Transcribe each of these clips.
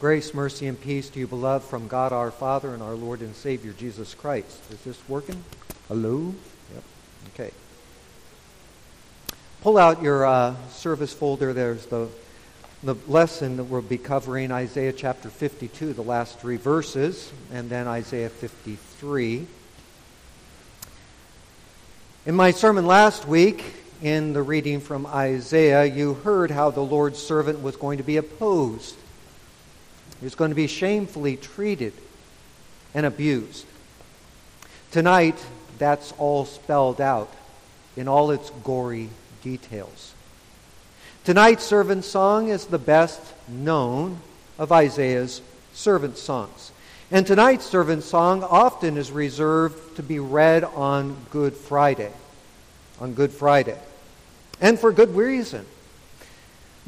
Grace, mercy, and peace to you, beloved, from God our Father and our Lord and Savior, Jesus Christ. Is this working? Hello? Yep. Okay. Pull out your uh, service folder. There's the, the lesson that we'll be covering Isaiah chapter 52, the last three verses, and then Isaiah 53. In my sermon last week, in the reading from Isaiah, you heard how the Lord's servant was going to be opposed. Was going to be shamefully treated and abused. Tonight, that's all spelled out in all its gory details. Tonight's servant song is the best known of Isaiah's servant songs. And tonight's servant song often is reserved to be read on Good Friday. On Good Friday. And for good reason.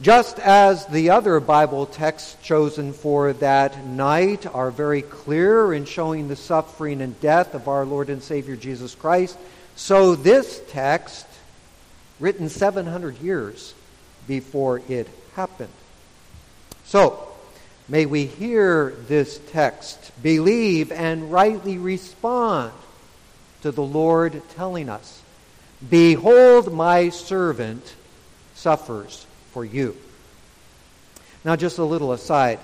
Just as the other Bible texts chosen for that night are very clear in showing the suffering and death of our Lord and Savior Jesus Christ, so this text, written 700 years before it happened. So, May we hear this text, believe, and rightly respond to the Lord telling us, Behold, my servant suffers for you. Now, just a little aside.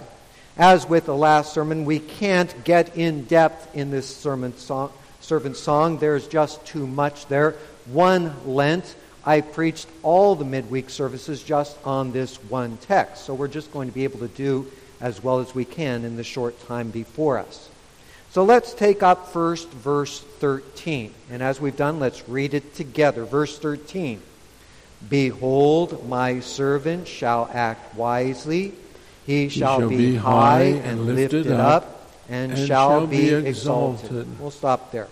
As with the last sermon, we can't get in depth in this sermon song, servant song. There's just too much there. One Lent, I preached all the midweek services just on this one text. So we're just going to be able to do as well as we can in the short time before us. So let's take up first verse 13. And as we've done, let's read it together. Verse 13 Behold, my servant shall act wisely, he shall, he shall be, be, high and lifted up, and, and shall, shall, be exalted. exalted. We'll stop there.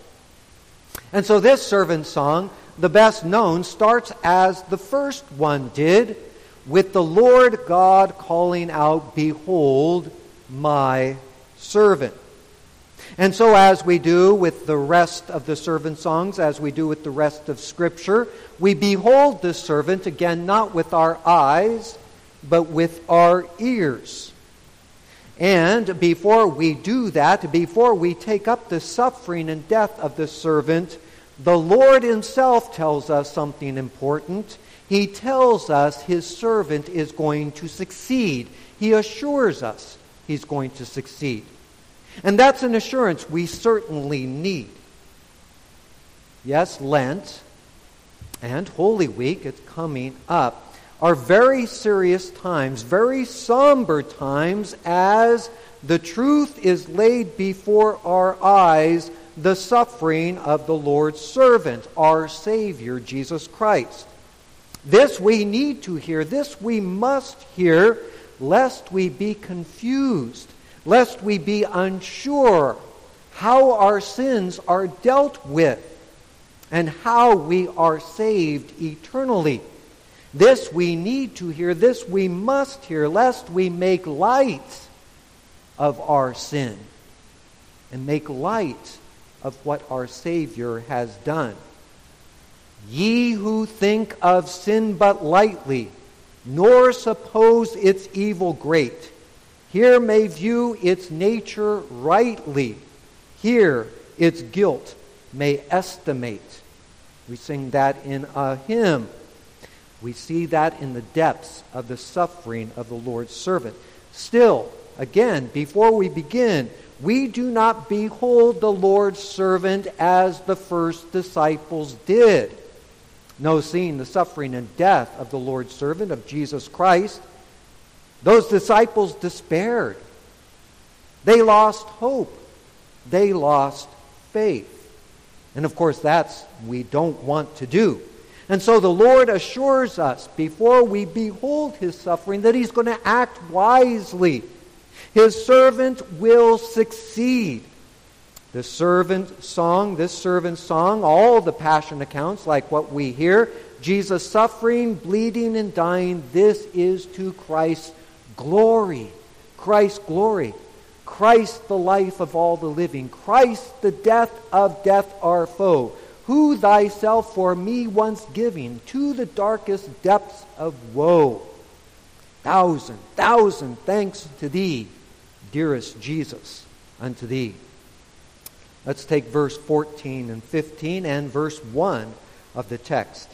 And so this servant song, the best known, starts as the first one did with the Lord God calling out, Behold, my servant. And so, as we do with the rest of the servant songs, as we do with the rest of Scripture, we behold this servant, again, not with our eyes, but with our ears. And before we do that, before we take up the suffering and death of the servant, the Lord Himself tells us something important he tells us his servant is going to succeed. He assures us he's going to succeed. And that's an assurance we certainly need. Yes, Lent and Holy Week, it's coming up, are very serious times, very somber times as the truth is laid before our eyes the suffering of the Lord's servant, our Savior, Jesus Christ. This we need to hear. This we must hear, lest we be confused, lest we be unsure how our sins are dealt with and how we are saved eternally. This we need to hear. This we must hear, lest we make light of our sin and make light of what our Savior has done. Ye who think of sin but lightly, nor suppose its evil great, here may view its nature rightly, here its guilt may estimate. We sing that in a hymn. We see that in the depths of the suffering of the Lord's servant. Still, again, before we begin, we do not behold the Lord's servant as the first disciples did. No, seeing the suffering and death of the Lord's servant, of Jesus Christ, those disciples despaired. They lost hope. They lost faith. And of course, that's we don't want to do. And so the Lord assures us before we behold his suffering that he's going to act wisely. His servant will succeed. The servant song, this servant song, all the passion accounts, like what we hear, Jesus suffering, bleeding, and dying, this is to Christ's glory. Christ's glory. Christ, the life of all the living. Christ, the death of death, our foe. Who thyself for me once giving to the darkest depths of woe. Thousand, thousand thanks to thee dearest Jesus, unto thee. Let's take verse 14 and 15 and verse 1 of the text.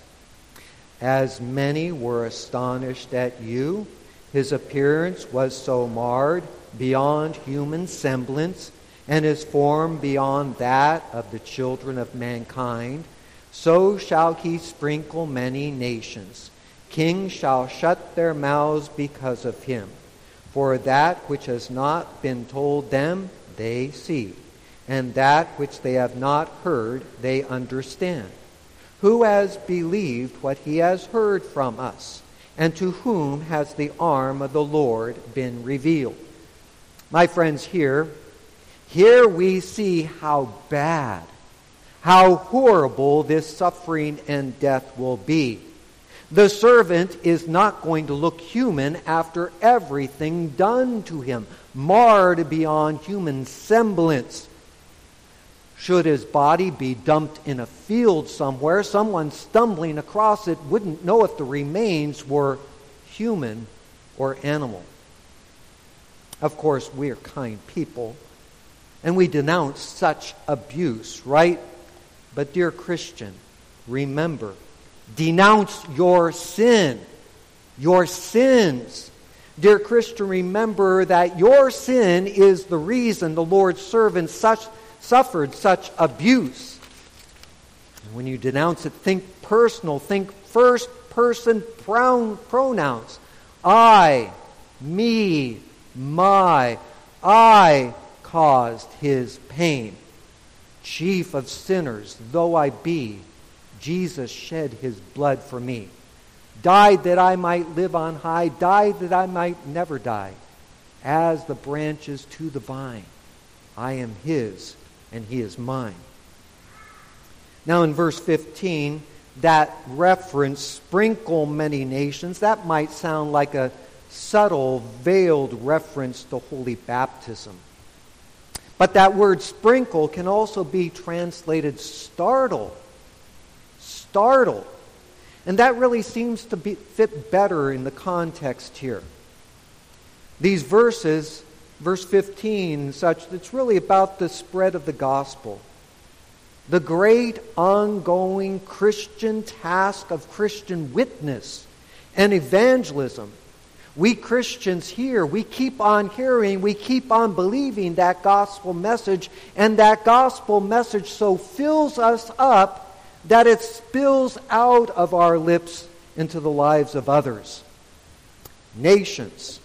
As many were astonished at you, his appearance was so marred beyond human semblance, and his form beyond that of the children of mankind, so shall he sprinkle many nations. Kings shall shut their mouths because of him. For that which has not been told them, they see, and that which they have not heard, they understand. Who has believed what he has heard from us? And to whom has the arm of the Lord been revealed? My friends, here, here we see how bad, how horrible this suffering and death will be. The servant is not going to look human after everything done to him, marred beyond human semblance. Should his body be dumped in a field somewhere, someone stumbling across it wouldn't know if the remains were human or animal. Of course, we are kind people, and we denounce such abuse, right? But, dear Christian, remember, denounce your sin, your sins. Dear Christian, remember that your sin is the reason the Lord's servant such, suffered such abuse. And when you denounce it, think personal, think first person pronouns. I, me, my, I caused his pain. Chief of sinners, though I be, Jesus shed his blood for me. Died that I might live on high, died that I might never die. As the branches to the vine, I am his and he is mine. Now, in verse 15, that reference, sprinkle many nations, that might sound like a subtle, veiled reference to holy baptism. But that word sprinkle can also be translated startle. Startle. And that really seems to be, fit better in the context here. These verses, verse 15 and such, it's really about the spread of the gospel. The great ongoing Christian task of Christian witness and evangelism we Christians here, we keep on hearing, we keep on believing that gospel message, and that gospel message so fills us up that it spills out of our lips into the lives of others. Nations,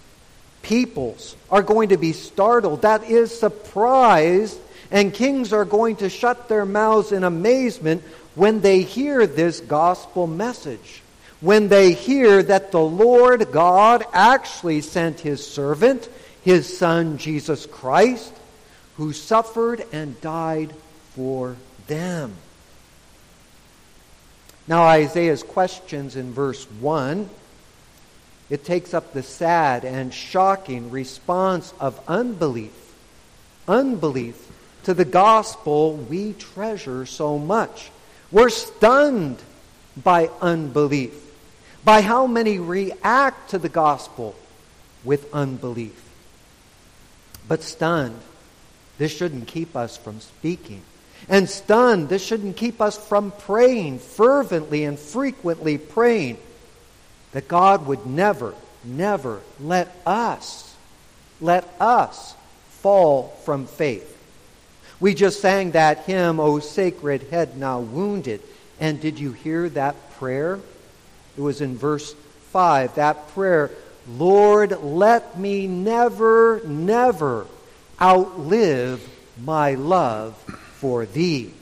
peoples are going to be startled, that is, surprised, and kings are going to shut their mouths in amazement when they hear this gospel message. When they hear that the Lord God actually sent his servant, his son Jesus Christ, who suffered and died for them. Now, Isaiah's questions in verse 1, it takes up the sad and shocking response of unbelief. Unbelief to the gospel we treasure so much. We're stunned by unbelief by how many react to the gospel with unbelief. But stunned, this shouldn't keep us from speaking. And stunned, this shouldn't keep us from praying, fervently and frequently praying, that God would never, never let us, let us fall from faith. We just sang that hymn, O sacred head now wounded. And did you hear that prayer? It was in verse 5, that prayer, Lord, let me never, never outlive my love for thee.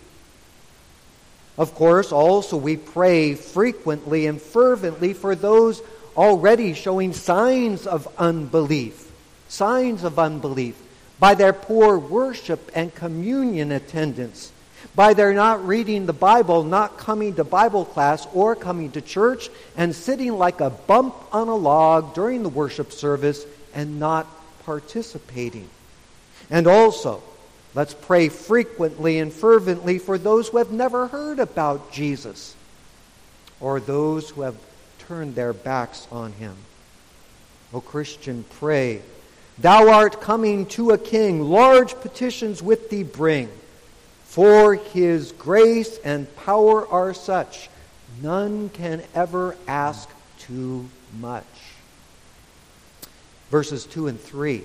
Of course, also we pray frequently and fervently for those already showing signs of unbelief, signs of unbelief by their poor worship and communion attendance by their not reading the Bible, not coming to Bible class or coming to church, and sitting like a bump on a log during the worship service and not participating. And also, let's pray frequently and fervently for those who have never heard about Jesus or those who have turned their backs on him. O Christian, pray Thou art coming to a king, large petitions with thee bring. For his grace and power are such, none can ever ask too much. Verses 2 and 3.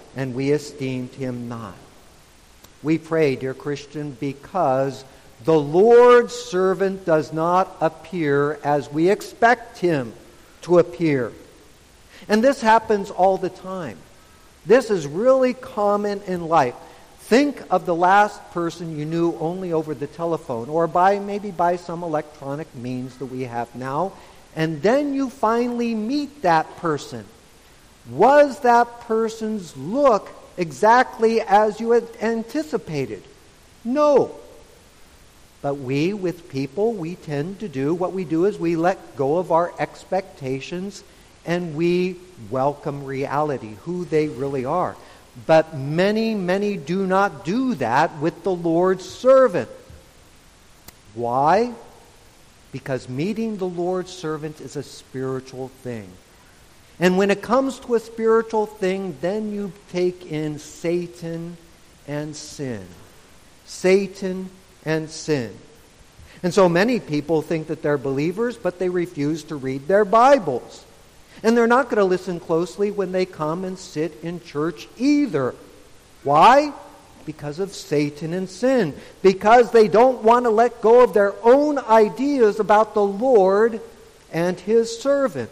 and we esteemed him not. We pray, dear Christian, because the Lord's servant does not appear as we expect him to appear. And this happens all the time. This is really common in life. Think of the last person you knew only over the telephone or by maybe by some electronic means that we have now, and then you finally meet that person. Was that person's look exactly as you had anticipated? No. But we, with people, we tend to do what we do is we let go of our expectations and we welcome reality, who they really are. But many, many do not do that with the Lord's servant. Why? Because meeting the Lord's servant is a spiritual thing. And when it comes to a spiritual thing, then you take in Satan and sin. Satan and sin. And so many people think that they're believers, but they refuse to read their Bibles. And they're not going to listen closely when they come and sit in church either. Why? Because of Satan and sin. Because they don't want to let go of their own ideas about the Lord and his servant.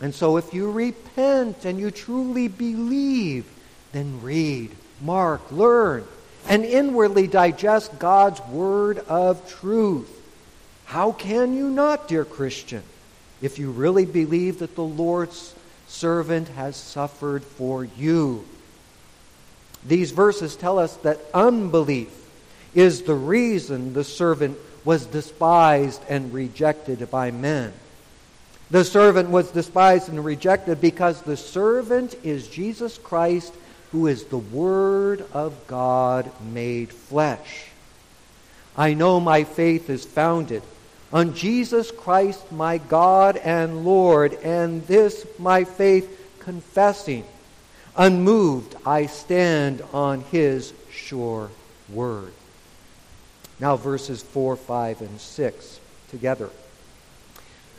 And so if you repent and you truly believe, then read, mark, learn, and inwardly digest God's word of truth. How can you not, dear Christian? if you really believe that the Lord's servant has suffered for you. These verses tell us that unbelief is the reason the servant was despised and rejected by men. The servant was despised and rejected because the servant is Jesus Christ, who is the Word of God made flesh. I know my faith is founded on Jesus Christ my God and Lord, and this my faith confessing. Unmoved, I stand on his sure word. Now, verses 4, 5, and 6 together.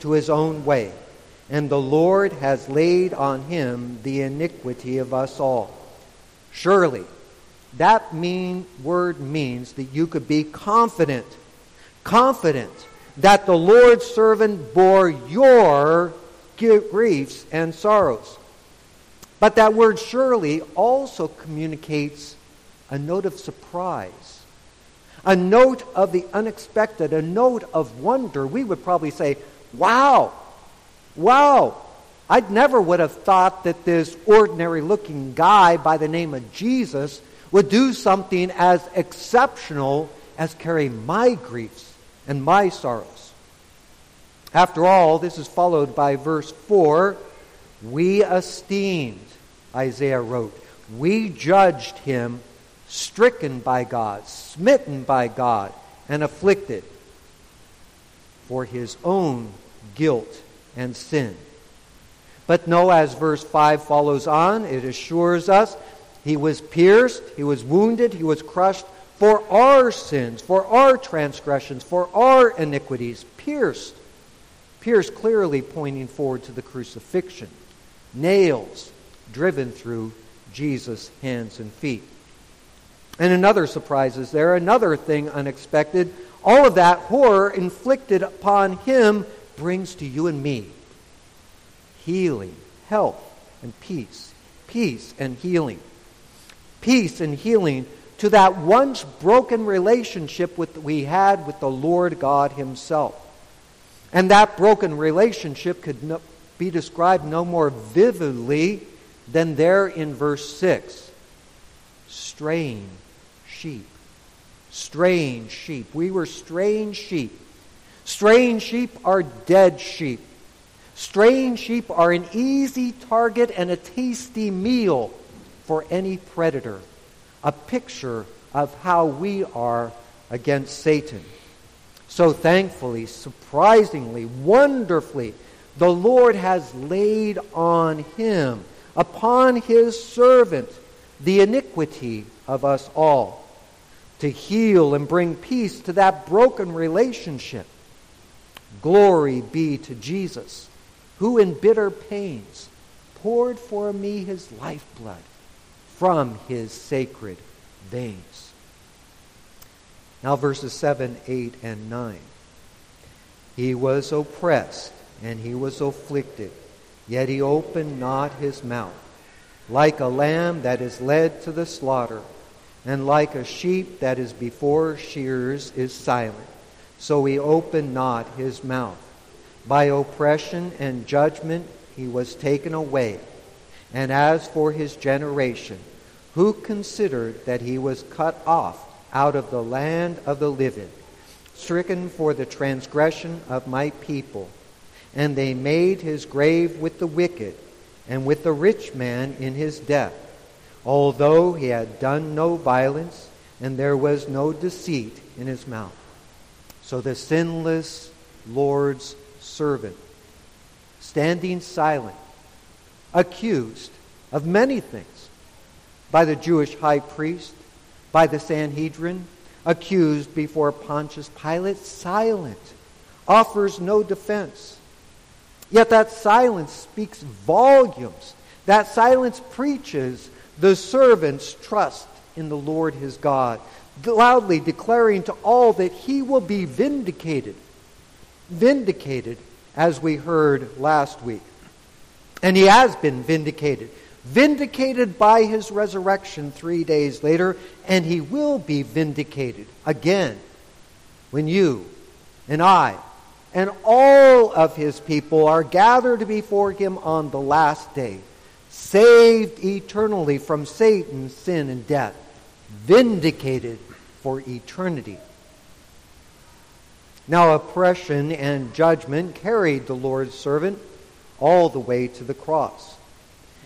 to his own way, and the Lord has laid on him the iniquity of us all. Surely, that mean word means that you could be confident, confident that the Lord's servant bore your griefs and sorrows. But that word surely also communicates a note of surprise, a note of the unexpected, a note of wonder. We would probably say, wow, wow. I never would have thought that this ordinary looking guy by the name of Jesus would do something as exceptional as carry my griefs and my sorrows. After all, this is followed by verse 4 We esteemed, Isaiah wrote, we judged him stricken by God, smitten by God, and afflicted for his own guilt and sin. But no, as verse 5 follows on, it assures us he was pierced, he was wounded, he was crushed for our sins, for our transgressions, for our iniquities, pierced. Pierced clearly pointing forward to the crucifixion. Nails driven through Jesus' hands and feet. And another surprise is there, another thing unexpected. All of that horror inflicted upon him brings to you and me healing, health, and peace. Peace and healing. Peace and healing to that once broken relationship with, we had with the Lord God Himself. And that broken relationship could no, be described no more vividly than there in verse 6. Straying sheep. Strange sheep. We were strange sheep. Strange sheep are dead sheep. Strange sheep are an easy target and a tasty meal for any predator. A picture of how we are against Satan. So thankfully, surprisingly, wonderfully, the Lord has laid on him, upon his servant, the iniquity of us all to heal and bring peace to that broken relationship. Glory be to Jesus, who in bitter pains poured for me his lifeblood from his sacred veins. Now, verses 7, 8, and 9. He was oppressed and he was afflicted, yet he opened not his mouth. Like a lamb that is led to the slaughter, and like a sheep that is before shears is silent, so he opened not his mouth. By oppression and judgment he was taken away. And as for his generation, who considered that he was cut off out of the land of the living, stricken for the transgression of my people? And they made his grave with the wicked and with the rich man in his death although he had done no violence and there was no deceit in his mouth. So the sinless Lord's servant, standing silent, accused of many things by the Jewish high priest, by the Sanhedrin, accused before Pontius Pilate, silent, offers no defense. Yet that silence speaks volumes. That silence preaches the servants trust in the Lord his God, loudly declaring to all that he will be vindicated. Vindicated, as we heard last week. And he has been vindicated. Vindicated by his resurrection three days later, and he will be vindicated again when you and I and all of his people are gathered before him on the last day saved eternally from Satan, sin, and death, vindicated for eternity. Now, oppression and judgment carried the Lord's servant all the way to the cross.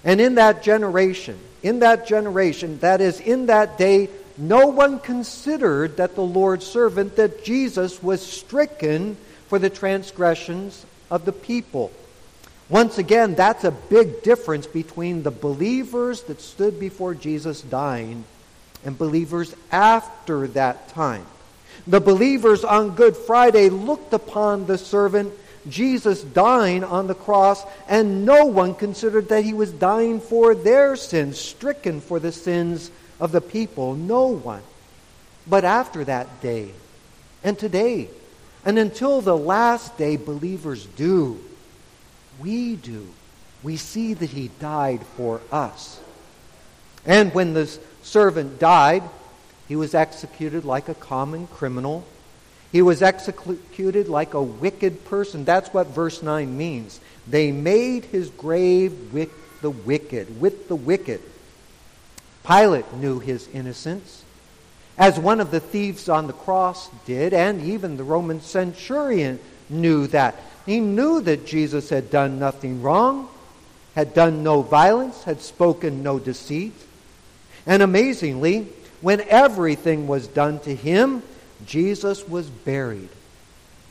And in that generation, in that generation, that is, in that day, no one considered that the Lord's servant, that Jesus was stricken for the transgressions of the people. Once again, that's a big difference between the believers that stood before Jesus dying and believers after that time. The believers on Good Friday looked upon the servant Jesus dying on the cross, and no one considered that he was dying for their sins, stricken for the sins of the people. No one. But after that day, and today, and until the last day, believers do we do. We see that he died for us. And when the servant died, he was executed like a common criminal. He was executed like a wicked person. That's what verse 9 means. They made his grave with the wicked, with the wicked. Pilate knew his innocence, as one of the thieves on the cross did, and even the Roman centurion knew that. He knew that Jesus had done nothing wrong, had done no violence, had spoken no deceit. And amazingly, when everything was done to him, Jesus was buried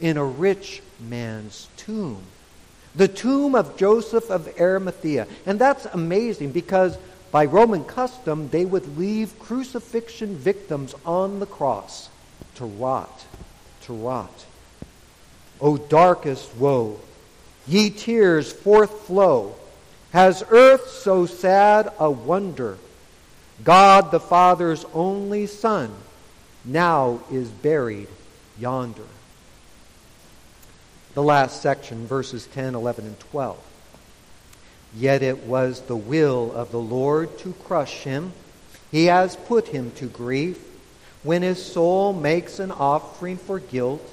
in a rich man's tomb. The tomb of Joseph of Arimathea. And that's amazing because by Roman custom, they would leave crucifixion victims on the cross to rot, to rot. O darkest woe, ye tears forth flow, Has earth so sad a wonder? God the Father's only Son now is buried yonder. The last section, verses 10, 11, and 12. Yet it was the will of the Lord to crush him. He has put him to grief. When his soul makes an offering for guilt,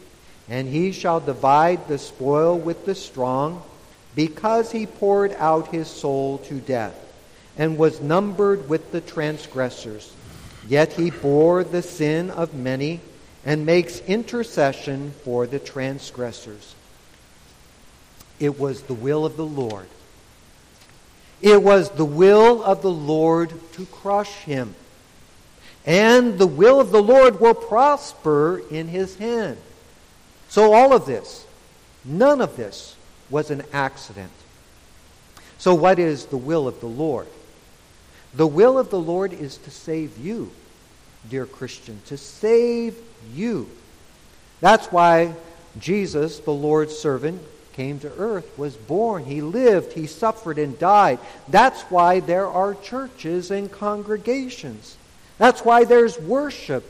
and he shall divide the spoil with the strong, because he poured out his soul to death, and was numbered with the transgressors. Yet he bore the sin of many, and makes intercession for the transgressors. It was the will of the Lord. It was the will of the Lord to crush him. And the will of the Lord will prosper in his hand. So, all of this, none of this was an accident. So, what is the will of the Lord? The will of the Lord is to save you, dear Christian, to save you. That's why Jesus, the Lord's servant, came to earth, was born, he lived, he suffered and died. That's why there are churches and congregations. That's why there's worship.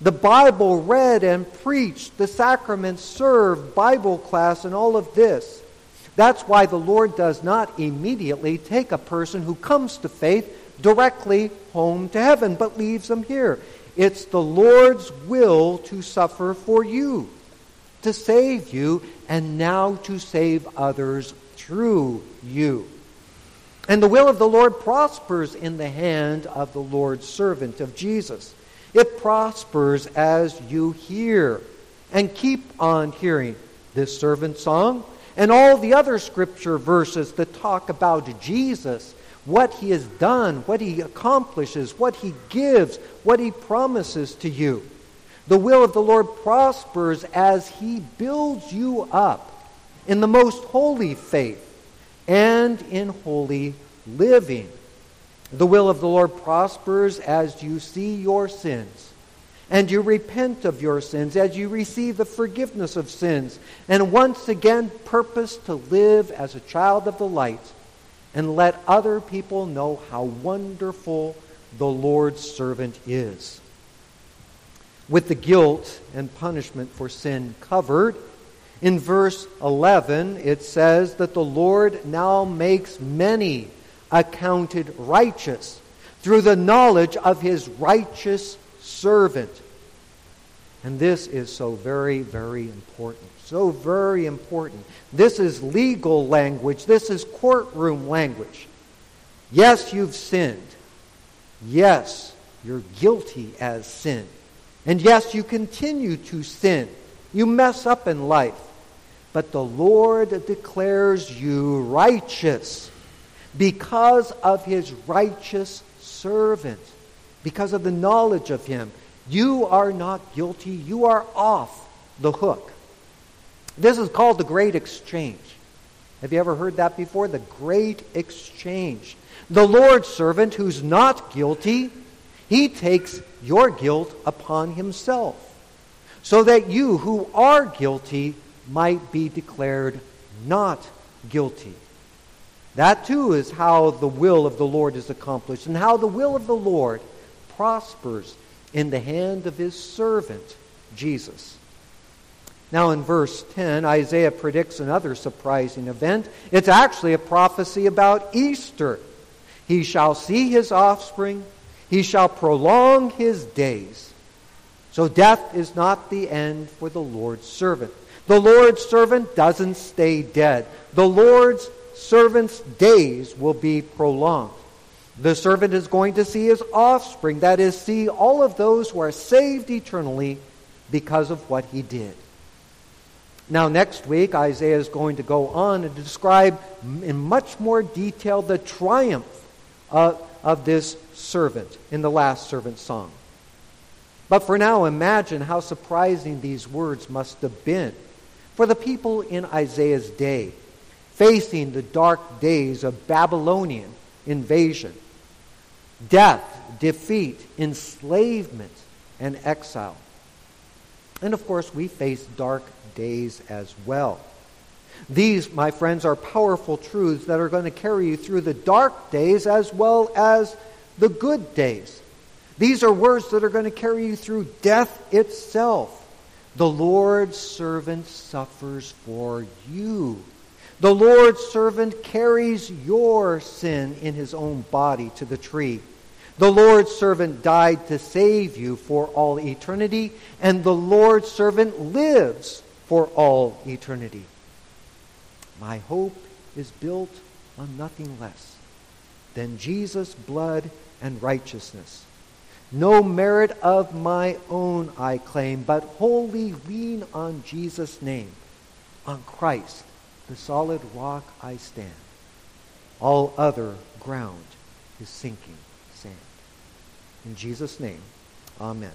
The Bible read and preached, the sacraments served, Bible class, and all of this. That's why the Lord does not immediately take a person who comes to faith directly home to heaven, but leaves them here. It's the Lord's will to suffer for you to save you and now to save others through you. And the will of the Lord prospers in the hand of the Lord's servant, of Jesus. It prospers as you hear and keep on hearing this servant song and all the other scripture verses that talk about Jesus, what he has done, what he accomplishes, what he gives, what he promises to you. The will of the Lord prospers as he builds you up in the most holy faith and in holy living. The will of the Lord prospers as you see your sins and you repent of your sins, as you receive the forgiveness of sins, and once again purpose to live as a child of the light and let other people know how wonderful the Lord's servant is with the guilt and punishment for sin covered. In verse 11, it says that the Lord now makes many accounted righteous through the knowledge of his righteous servant. And this is so very, very important. So very important. This is legal language. This is courtroom language. Yes, you've sinned. Yes, you're guilty as sin. And yes, you continue to sin. You mess up in life. But the Lord declares you righteous because of his righteous servant, because of the knowledge of him. You are not guilty. You are off the hook. This is called the Great Exchange. Have you ever heard that before? The Great Exchange. The Lord's servant who's not guilty he takes your guilt upon himself, so that you who are guilty might be declared not guilty. That too is how the will of the Lord is accomplished, and how the will of the Lord prospers in the hand of his servant, Jesus. Now, in verse 10, Isaiah predicts another surprising event. It's actually a prophecy about Easter. He shall see his offspring he shall prolong his days. So death is not the end for the Lord's servant. The Lord's servant doesn't stay dead. The Lord's servant's days will be prolonged. The servant is going to see his offspring, that is, see all of those who are saved eternally because of what he did. Now, next week, Isaiah is going to go on and describe in much more detail the triumph of, of this servant in the last servant song. But for now, imagine how surprising these words must have been for the people in Isaiah's day, facing the dark days of Babylonian invasion, death, defeat, enslavement, and exile. And of course, we face dark days as well. These, my friends, are powerful truths that are going to carry you through the dark days as well as the good days. These are words that are going to carry you through death itself. The Lord's servant suffers for you. The Lord's servant carries your sin in his own body to the tree. The Lord's servant died to save you for all eternity, and the Lord's servant lives for all eternity. My hope is built on nothing less than Jesus' blood and righteousness. No merit of my own I claim, but wholly lean on Jesus' name. On Christ, the solid rock I stand. All other ground is sinking sand. In Jesus' name, amen.